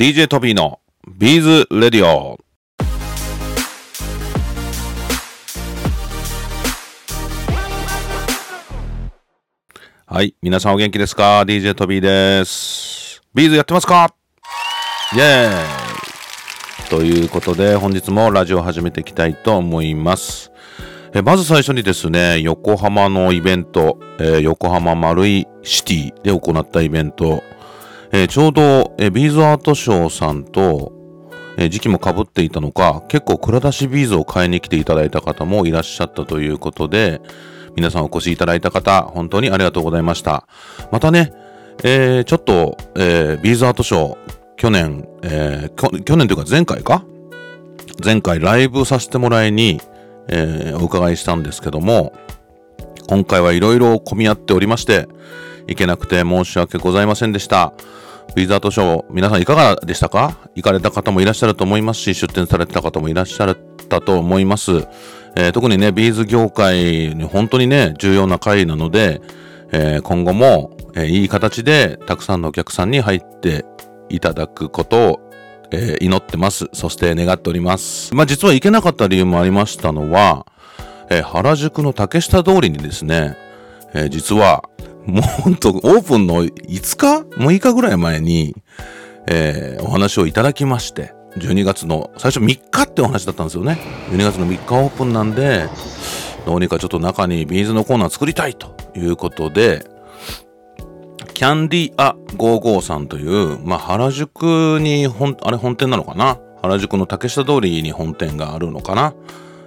DJ トビーのビーズレディオ。はい。皆さんお元気ですか ?DJ トビーです。ビーズやってますか？イェーイということで、本日もラジオ始めていきたいと思います。えまず最初にですね、横浜のイベント、えー横浜マルイシティで行ったイベント、えーちょうど、えービーズアートショーさんと、えー時期も被っていたのか、結構蔵出しビーズを買いに来ていただいた方もいらっしゃったということで、皆さんお越しいただいた方、本当にありがとうございました。またね、えーちょっと、えービーズアートショー、去年、えー去年というか前回か？前回ライブさせてもらいに、えーお伺いしたんですけども、今回はいろいろ混み合っておりまして、行けなくて申し訳ございませんでした。ビーズアートショー、皆さんいかがでしたか？行かれた方もいらっしゃると思いますし、出展されてた方もいらっしゃったと思います。えー特にね、ビーズ業界に本当にね、重要な会なので、えー今後も、えーいい形でたくさんのお客さんに入っていただくことを、えー祈ってます。そして願っております。まあ実は行けなかった理由もありましたのは、えー原宿の竹下通りにですね、えー実は、もうほんと、オープンの5日 ?6 日ぐらい前に、えーお話をいただきまして、12月の、最初3日ってお話だったんですよね。12月の3日オープンなんで、どうにかちょっと中にビーズのコーナー作りたいということで、キャンディア55さんという、まあ、原宿に本、あれ本店なのかな？原宿の竹下通りに本店があるのかな？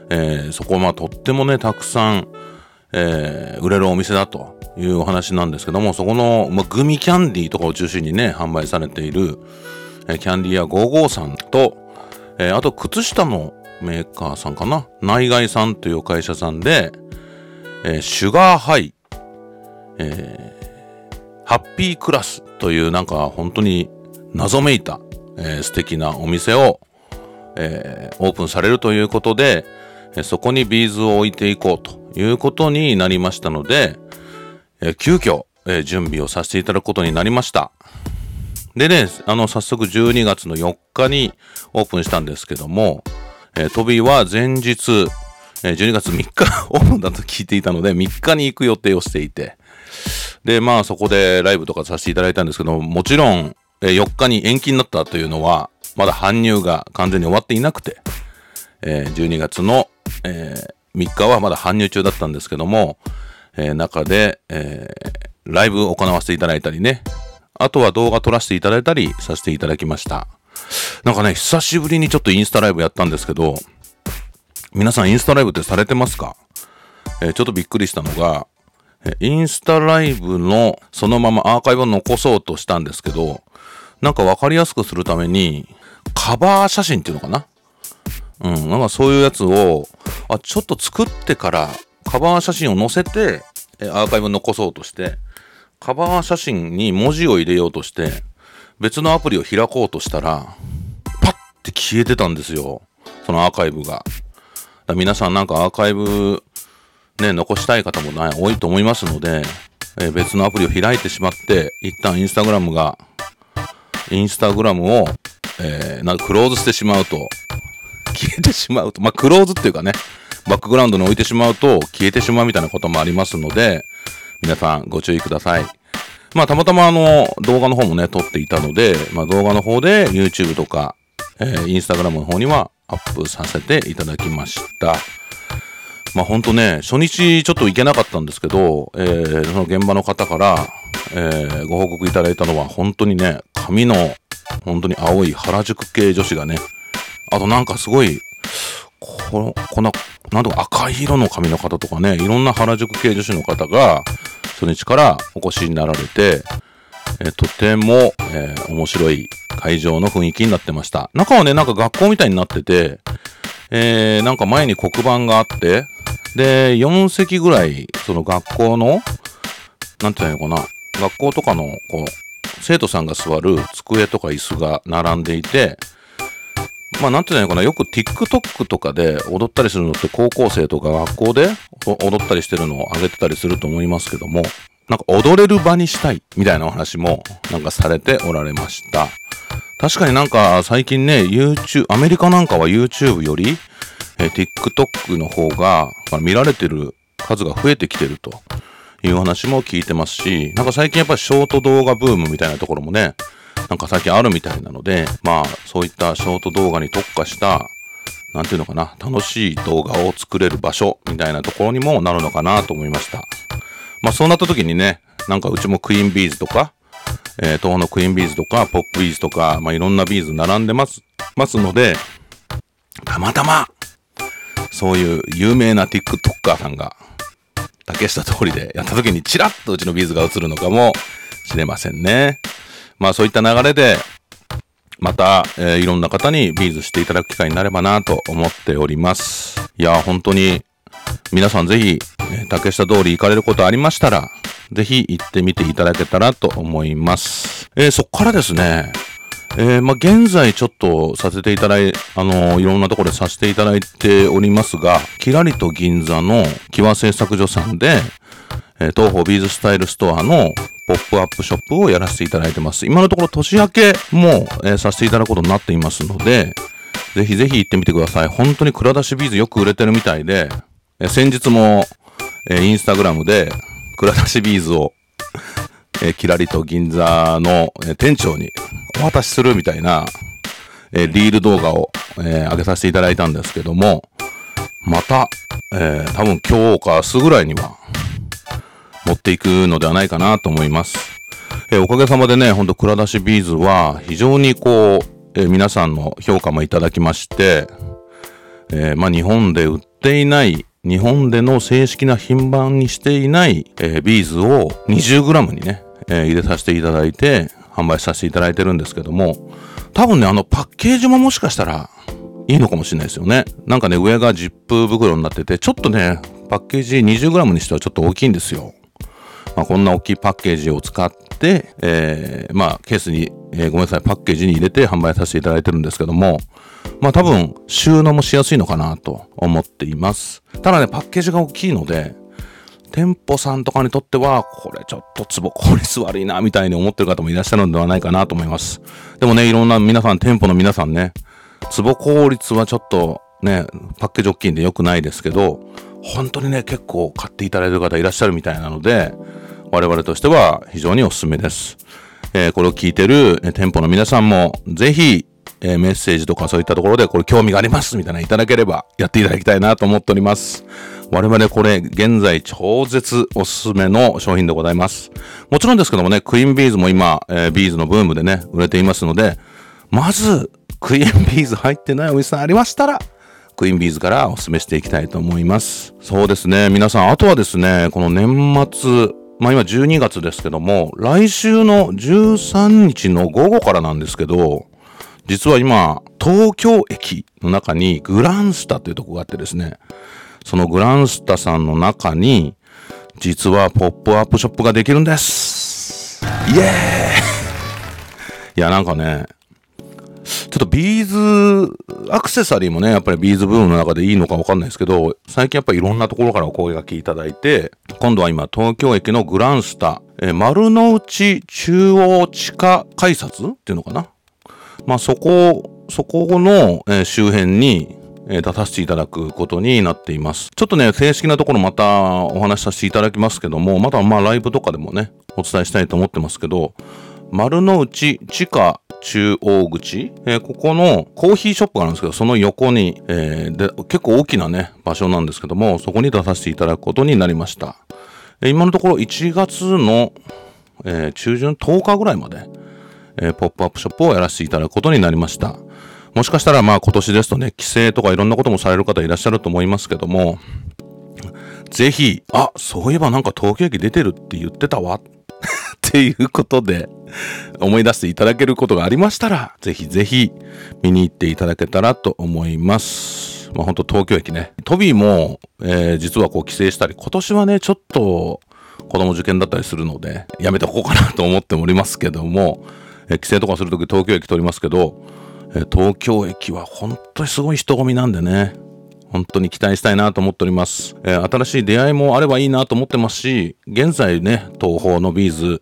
えーそこはまあとってもね、たくさん、えー売れるお店だというお話なんですけども、そこの、まあ、グミキャンディーとかを中心にね、販売されている、えーキャンディア55さんと、えーあと靴下のメーカーさんかな？内外さんという会社さんで、えーシュガーハイ、えーハッピークラスというなんか本当に謎めいた、えー素敵なお店を、えーオープンされるということで、えそこにビーズを置いていこうということになりましたので、えー急遽、えー準備をさせていただくことになりました。でね、あの、早速12月の4日にオープンしたんですけども、えートビーは前日、えー12月3日 オープンだと聞いていたので、3日に行く予定をしていて、で、まあそこでライブとかさせていただいたんですけども、もちろん、えー4日に延期になったというのは、まだ搬入が完全に終わっていなくて、えー12月の、えー3日はまだ搬入中だったんですけども、えー中で、えーライブを行わせていただいたりね、あとは動画撮らせていただいたりさせていただきました。なんかね、久しぶりにちょっとインスタライブやったんですけど、皆さんインスタライブってされてますか？えーちょっとびっくりしたのが、えインスタライブのそのままアーカイブを残そうとしたんですけど、なんかわかりやすくするために、カバー写真っていうのかな？うん、なんかそういうやつを、あ、ちょっと作ってから、カバー写真を載せて、えアーカイブ残そうとして、カバー写真に文字を入れようとして、別のアプリを開こうとしたら、パッて消えてたんですよ。そのアーカイブが。皆さんなんかアーカイブ、ね、残したい方もない多いと思いますので、え別のアプリを開いてしまって、一旦インスタグラムが、インスタグラムを、えーなんかクローズしてしまうと、消えてしまうと、まあ、クローズっていうかね、バックグラウンドに置いてしまうと消えてしまうみたいなこともありますので、皆さんご注意ください。まあ、たまたまあの、動画の方もね、撮っていたので、まあ、動画の方で YouTube とか、えー、Instagram の方にはアップさせていただきました。まあ、ほんとね、初日ちょっと行けなかったんですけど、えー、その現場の方から、えー、ご報告いただいたのは、本当にね、髪の、本当に青い原宿系女子がね、あとなんかすごい、この、こんな、なんとか赤い色の髪の方とかね、いろんな原宿系女子の方が、初日からお越しになられて、えとても、えー面白い会場の雰囲気になってました。中はね、なんか学校みたいになってて、えーなんか前に黒板があって、で、4席ぐらい、その学校の、なんていうのかな、学校とかの、こう、生徒さんが座る机とか椅子が並んでいて、まあなんていうのかな、よく TikTok とかで踊ったりするのって高校生とか学校で踊ったりしてるのを上げてたりすると思いますけども、なんか踊れる場にしたいみたいなお話もなんかされておられました。確かになんか最近ね、YouTube、アメリカなんかは YouTube より、え、TikTok の方が、見られてる数が増えてきてるという話も聞いてますし、なんか最近やっぱりショート動画ブームみたいなところもね、なんか最近あるみたいなので、まあそういったショート動画に特化した、なんていうのかな、楽しい動画を作れる場所みたいなところにもなるのかなと思いました。まあそうなった時にね、なんかうちもクイーンビーズとか、えー、東のクイーンビーズとか、ポップビーズとか、まあ、いろんなビーズ並んでます、ますので、たまたま、そういう有名な TikToker さんが、竹下通りでやった時にチラッとうちのビーズが映るのかもしれませんね。まあそういった流れで、また、えー、いろんな方にビーズしていただく機会になればなと思っております。いや、本当に、皆さんぜひ、竹下通り行かれることありましたら、ぜひ行ってみていただけたらと思います。えー、そっからですね、えー、まあ、現在ちょっとさせていただい、あのー、いろんなところでさせていただいておりますが、キラリと銀座の貴和製作所さんで、えー、トーホービーズスタイルストアのポップアップショップをやらせていただいてます。今のところ年明けも、えー、させていただくことになっていますので、ぜひぜひ行ってみてください。本当に蔵出しビーズよく売れてるみたいで、えー、先日も、えー、インスタグラムで、蔵出しビーズを、えー、キラリと銀座の、えー、店長にお渡しするみたいな、えー、リール動画を、えー、上げさせていただいたんですけども、また、えー、多分今日か明日ぐらいには、持っていくのではないかなと思います。え、おかげさまでね、ほんと蔵出しビーズは非常にこう、え、皆さんの評価もいただきまして、えー、まあ日本で売っていない日本での正式な品番にしていない、えー、ビーズを 20g にね、えー、入れさせていただいて販売させていただいてるんですけども多分ねあのパッケージももしかしたらいいのかもしれないですよねなんかね上がジップ袋になっててちょっとねパッケージ 20g にしてはちょっと大きいんですよまあ、こんな大きいパッケージを使って、えー、まあ、ケースに、えー、ごめんなさい、パッケージに入れて販売させていただいてるんですけども、まあ多分収納もしやすいのかなと思っています。ただね、パッケージが大きいので、店舗さんとかにとっては、これちょっとツボ効率悪いな、みたいに思ってる方もいらっしゃるのではないかなと思います。でもね、いろんな皆さん、店舗の皆さんね、ツボ効率はちょっとね、パッケージ大きいんで良くないですけど、本当にね、結構買っていただいてる方いらっしゃるみたいなので、我々としては非常におすすめです。えー、これを聞いてる、え店舗の皆さんも、ぜひ、えー、メッセージとかそういったところでこれ興味がありますみたいないただければやっていただきたいなと思っております。我々これ現在超絶おすすめの商品でございます。もちろんですけどもね、クイーンビーズも今、えー、ビーズのブームでね、売れていますので、まず、クイーンビーズ入ってないお店さんありましたら、クイーンビーズからお勧めしていきたいと思います。そうですね、皆さん、あとはですね、この年末、まあ今12月ですけども、来週の13日の午後からなんですけど、実は今、東京駅の中にグランスタというとこがあってですね、そのグランスタさんの中に、実はポップアップショップができるんです。イエーイいや、なんかね、ちょっとビーズ、アクセサリーもね、やっぱりビーズブームの中でいいのかわかんないですけど、最近やっぱりいろんなところからお声がけいただいて、今度は今東京駅のグランスタ、え丸の内中央地下改札っていうのかな？まあそこ、そこの、えー、周辺に、えー、出させていただくことになっています。ちょっとね、正式なところまたお話しさせていただきますけども、またまあライブとかでもね、お伝えしたいと思ってますけど、丸の内地下中央口、えー、ここのコーヒーショップがあるんですけど、その横に、えー、で結構大きなね、場所なんですけども、そこに出させていただくことになりました。えー、今のところ1月の、え中旬10日ぐらいまで、え、ポップアップショップをやらせていただくことになりました。もしかしたらまあ今年ですとね、規制とかいろんなこともされる方いらっしゃると思いますけども、ぜひ、あ、そういえばなんか東京駅出てるって言ってたわ。っていうことで、思い出していただけることがありましたら、ぜひぜひ見に行っていただけたらと思います。まあ本当東京駅ね。トビーも、えー、実はこう帰省したり、今年はね、ちょっと子供受験だったりするので、やめておこうかなと思っておりますけども、え帰省とかするとき東京駅通りますけど、え東京駅は本当にすごい人混みなんでね、本当に期待したいなと思っております。えー、新しい出会いもあればいいなと思ってますし、現在ね、トーホーのビーズ、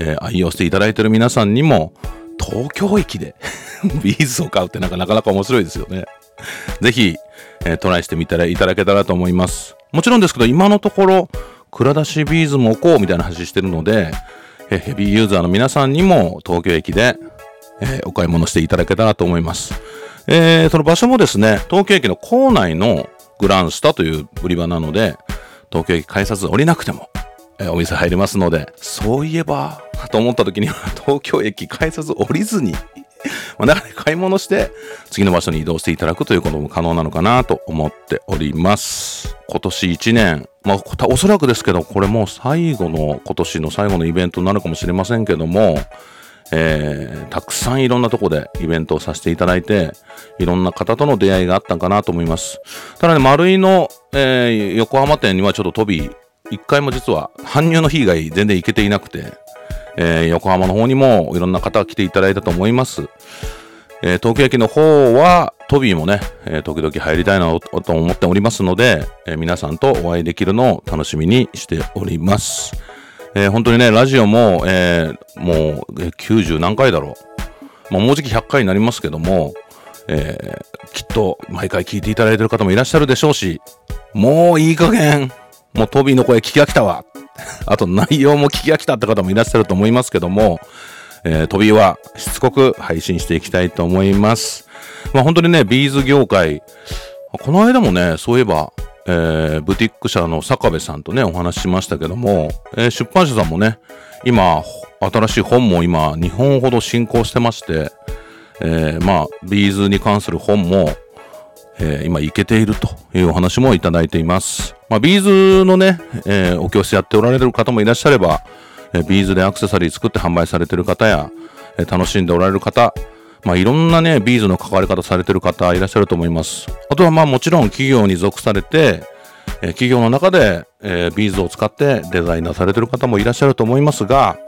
えー、愛用していただいてる皆さんにも、東京駅で ビーズを買うってなんかなかなか面白いですよね。ぜひ、えー、トライしてみたらいただけたらと思います。もちろんですけど、今のところ、蔵出しビーズも置こうみたいな話してるので、えヘビーユーザーの皆さんにも東京駅で、えー、お買い物していただけたらと思います。えー、その場所もですね、東京駅の構内のグランスタという売り場なので、東京駅改札降りなくても、えー、お店入れますので、そういえば、と思った時には東京駅改札降りずにまあ、だから買い物して、次の場所に移動していただくということも可能なのかなと思っております。今年1年、まあ、おそらくですけど、これもう最後の、今年の最後のイベントになるかもしれませんけども、えー、たくさんいろんなとこでイベントをさせていただいて、いろんな方との出会いがあったかなと思います。ただね、丸井の、えー、横浜店にはちょっと飛び、一回も実は搬入の日以外全然行けていなくて、えー、横浜の方にもいろんな方が来ていただいたと思います。えー、東京駅の方は、トビーもね、えー、時々入りたいなと思っておりますので、え皆さんとお会いできるのを楽しみにしております。え本当にね、ラジオも、えもう、90何回だろう。まあ、もうじき100回になりますけども、えきっと毎回聞いていただいている方もいらっしゃるでしょうし、もういい加減、もうトビーの声聞き飽きたわ。あと内容も聞き飽きたって方もいらっしゃると思いますけども、えー、トビーはしつこく配信していきたいと思います。まあ本当にね、ビーズ業界、この間もね、そういえば、えー、ブティック社の坂部さんとね、お話ししましたけども、えー、出版社さんもね、今、新しい本も今、2本ほど進行してまして、えー、まあ、ビーズに関する本も、えー、今、いけているというお話もいただいています。まあ、ビーズのね、えー、お教室やっておられる方もいらっしゃれば、えー、ビーズでアクセサリー作って販売されてる方や、えー、楽しんでおられる方、まあ、いろんなね、ビーズの関わり方されてる方いらっしゃると思います。あとはまあもちろん企業に属されて、えー、企業の中で、えー、ビーズを使ってデザイナーされてる方もいらっしゃると思いますが、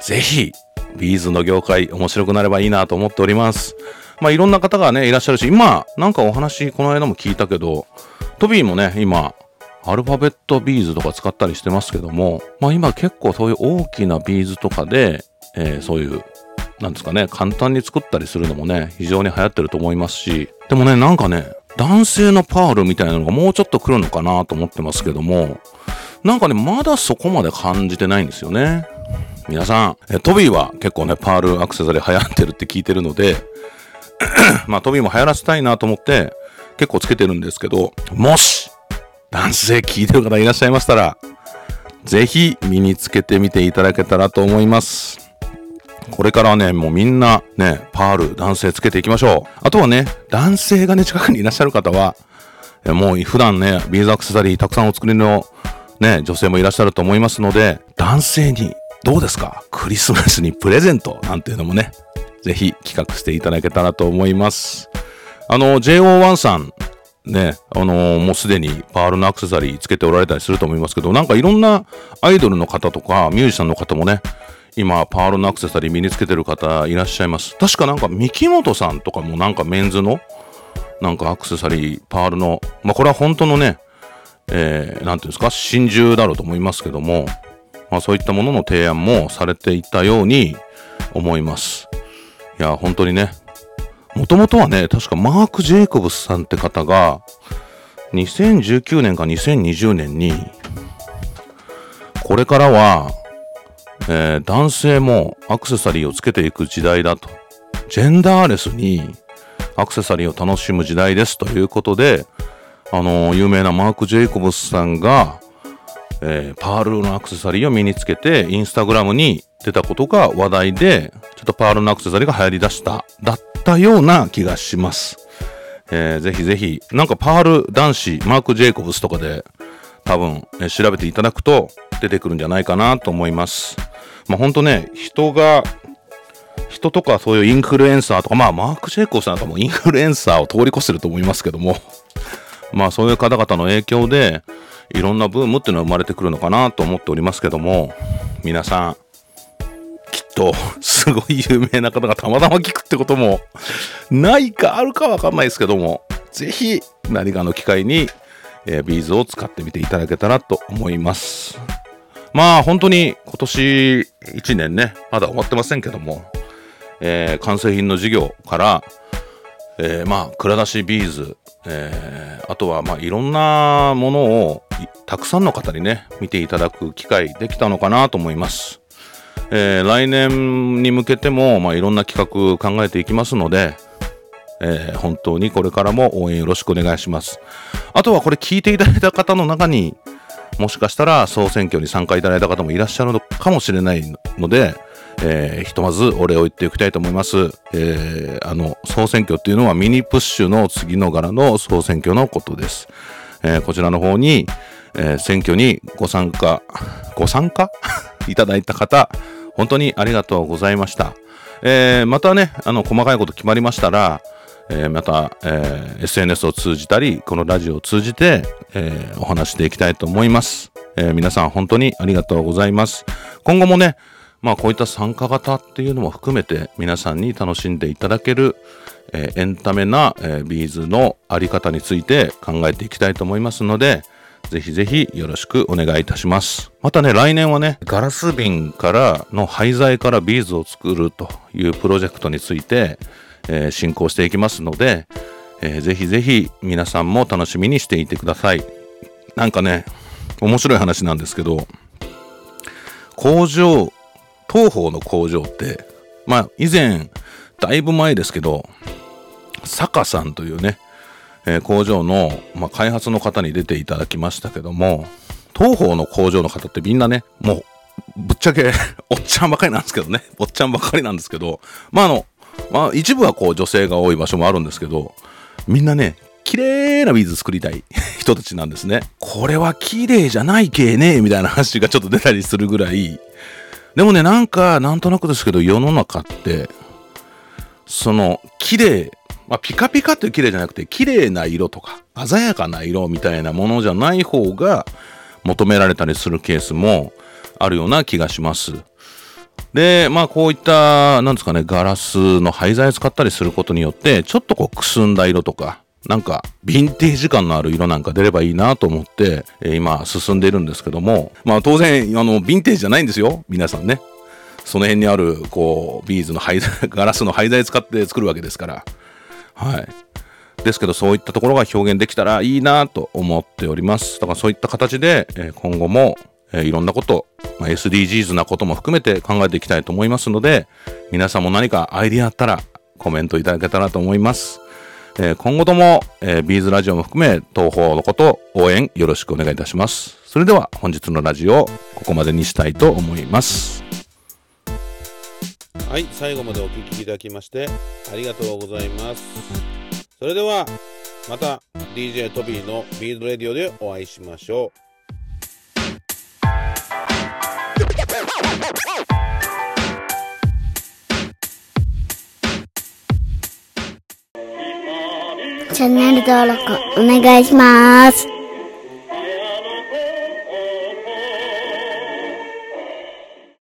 ぜひ、ビーズの業界面白くなればいいなと思っております。まあいろんな方がね、いらっしゃるし、今、なんかお話この間も聞いたけど、トビーもね、今、アルファベットビーズとか使ったりしてますけども、まあ今結構そういう大きなビーズとかで、えー、そういう、なんですかね、簡単に作ったりするのもね、非常に流行ってると思いますし、でもね、なんかね、男性のパールみたいなのがもうちょっと来るのかなと思ってますけども、なんかね、まだそこまで感じてないんですよね。皆さん、トビーは結構ね、パールアクセサリー流行ってるって聞いてるので、まあトビーも流行らせたいなと思って結構つけてるんですけど、もし男性聞いてる方いらっしゃいましたら、ぜひ身につけてみていただけたらと思います。これからはね、もうみんなね、パール、男性つけていきましょう。あとはね、男性がね、近くにいらっしゃる方は、もう普段ね、ビーズアクセサリーたくさんお作りのね、女性もいらっしゃると思いますので、男性にどうですか？クリスマスにプレゼントなんていうのもね、ぜひ企画していただけたらと思います。あの、JO1 さん、ね、あのー、もうすでにパールのアクセサリーつけておられたりすると思いますけど、なんかいろんなアイドルの方とかミュージシャンの方もね、今、パールのアクセサリー身につけてる方いらっしゃいます。確かなんか三木本さんとかもなんかメンズのなんかアクセサリー、パールの、まあこれは本当のね、えー、なんていうんですか、真珠だろうと思いますけども、まあそういったものの提案もされていたように思います。いや、本当にね、もともとはね、確かマーク・ジェイコブスさんって方が、2019年か2020年に、これからは、えー、男性もアクセサリーをつけていく時代だと。ジェンダーレスにアクセサリーを楽しむ時代ですということで、あのー、有名なマーク・ジェイコブスさんが、えー、パールのアクセサリーを身につけて、インスタグラムに出たことが話題で、ちょっとパールのアクセサリーが流行り出した、だったような気がします。えー、ぜひぜひ、なんかパール男子、マーク・ジェイコブスとかで、多分、えー、調べていただくと出てくるんじゃないかなと思います。まあほんとね、人が、人とかそういうインフルエンサーとか、まあマーク・ジェイコブスなんかもインフルエンサーを通り越してると思いますけども、まあそういう方々の影響で、いろんなブームっていうのは生まれてくるのかなと思っておりますけども、皆さん、と、すごい有名な方がたまたま聞くってことも、ないかあるかわかんないですけども、ぜひ何かの機会に、えー、ビーズを使ってみていただけたらと思います。まあ本当に今年1年ね、まだ終わってませんけども、えー、完成品の事業から、えー、まあ、蔵出しビーズ、えー、あとは、まあ、いろんなものをたくさんの方にね、見ていただく機会できたのかなと思います。えー、来年に向けても、まあ、いろんな企画考えていきますので、えー、本当にこれからも応援よろしくお願いします。あとはこれ聞いていただいた方の中に、もしかしたら総選挙に参加いただいた方もいらっしゃるのかもしれないので、えー、ひとまずお礼を言っておきたいと思います。えー、あの、総選挙っていうのはミニプッシュの次の柄の総選挙のことです。えー、こちらの方に、えー、選挙にご参加、ご参加？いただいた方、本当にありがとうございました。えー、またね、あの、細かいこと決まりましたら、えー、また、えー、SNS を通じたり、このラジオを通じて、えー、お話していきたいと思います。え皆さん本当にありがとうございます。今後もね、まあこういった参加型っていうのも含めて皆さんに楽しんでいただける、えエンタメな、えビーズのあり方について考えていきたいと思いますので、ぜひぜひよろしくお願いいたします。またね、来年はね、ガラス瓶からの廃材からビーズを作るというプロジェクトについて、えー、進行していきますので、えー、ぜひぜひ皆さんも楽しみにしていてください。なんかね、面白い話なんですけど、工場、東方の工場って、まあ以前、だいぶ前ですけど、坂さんというね、え、工場の、まあ、開発の方に出ていただきましたけども、東方の工場の方ってみんなね、もう、ぶっちゃけ おっちゃんばかりなんですけどね、おっちゃんばかりなんですけど、まああの、まあ一部はこう女性が多い場所もあるんですけど、みんなね、綺麗なビーズ作りたい 人たちなんですね。これは綺麗じゃないけねみたいな話がちょっと出たりするぐらい。でもね、なんか、なんとなくですけど、世の中って、その、綺麗、まあ、ピカピカって綺麗じゃなくて、綺麗な色とか、鮮やかな色みたいなものじゃない方が求められたりするケースもあるような気がします。で、まあこういった、なんですかね、ガラスの廃材を使ったりすることによって、ちょっとこうくすんだ色とか、なんか、ヴィンテージ感のある色なんか出ればいいなと思って、えー、今進んでいるんですけども、まあ当然、あの、ヴィンテージじゃないんですよ。皆さんね。その辺にある、こう、ビーズの廃材、ガラスの廃材使って作るわけですから。はい。ですけど、そういったところが表現できたらいいなと思っております。だからそういった形で、え、今後も、え、いろんなこと、ま、SDGs なことも含めて考えていきたいと思いますので、皆さんも何かアイディアあったらコメントいただけたらと思います。え、今後とも、えー、ビーズラジオも含め、東方のこと応援よろしくお願いいたします。それでは本日のラジオ、ここまでにしたいと思います。はい、最後までお聴きいただきましてありがとうございます。それでは、また DJ トビーのビーズレディオでお会いしましょう。チャンネル登録お願いします。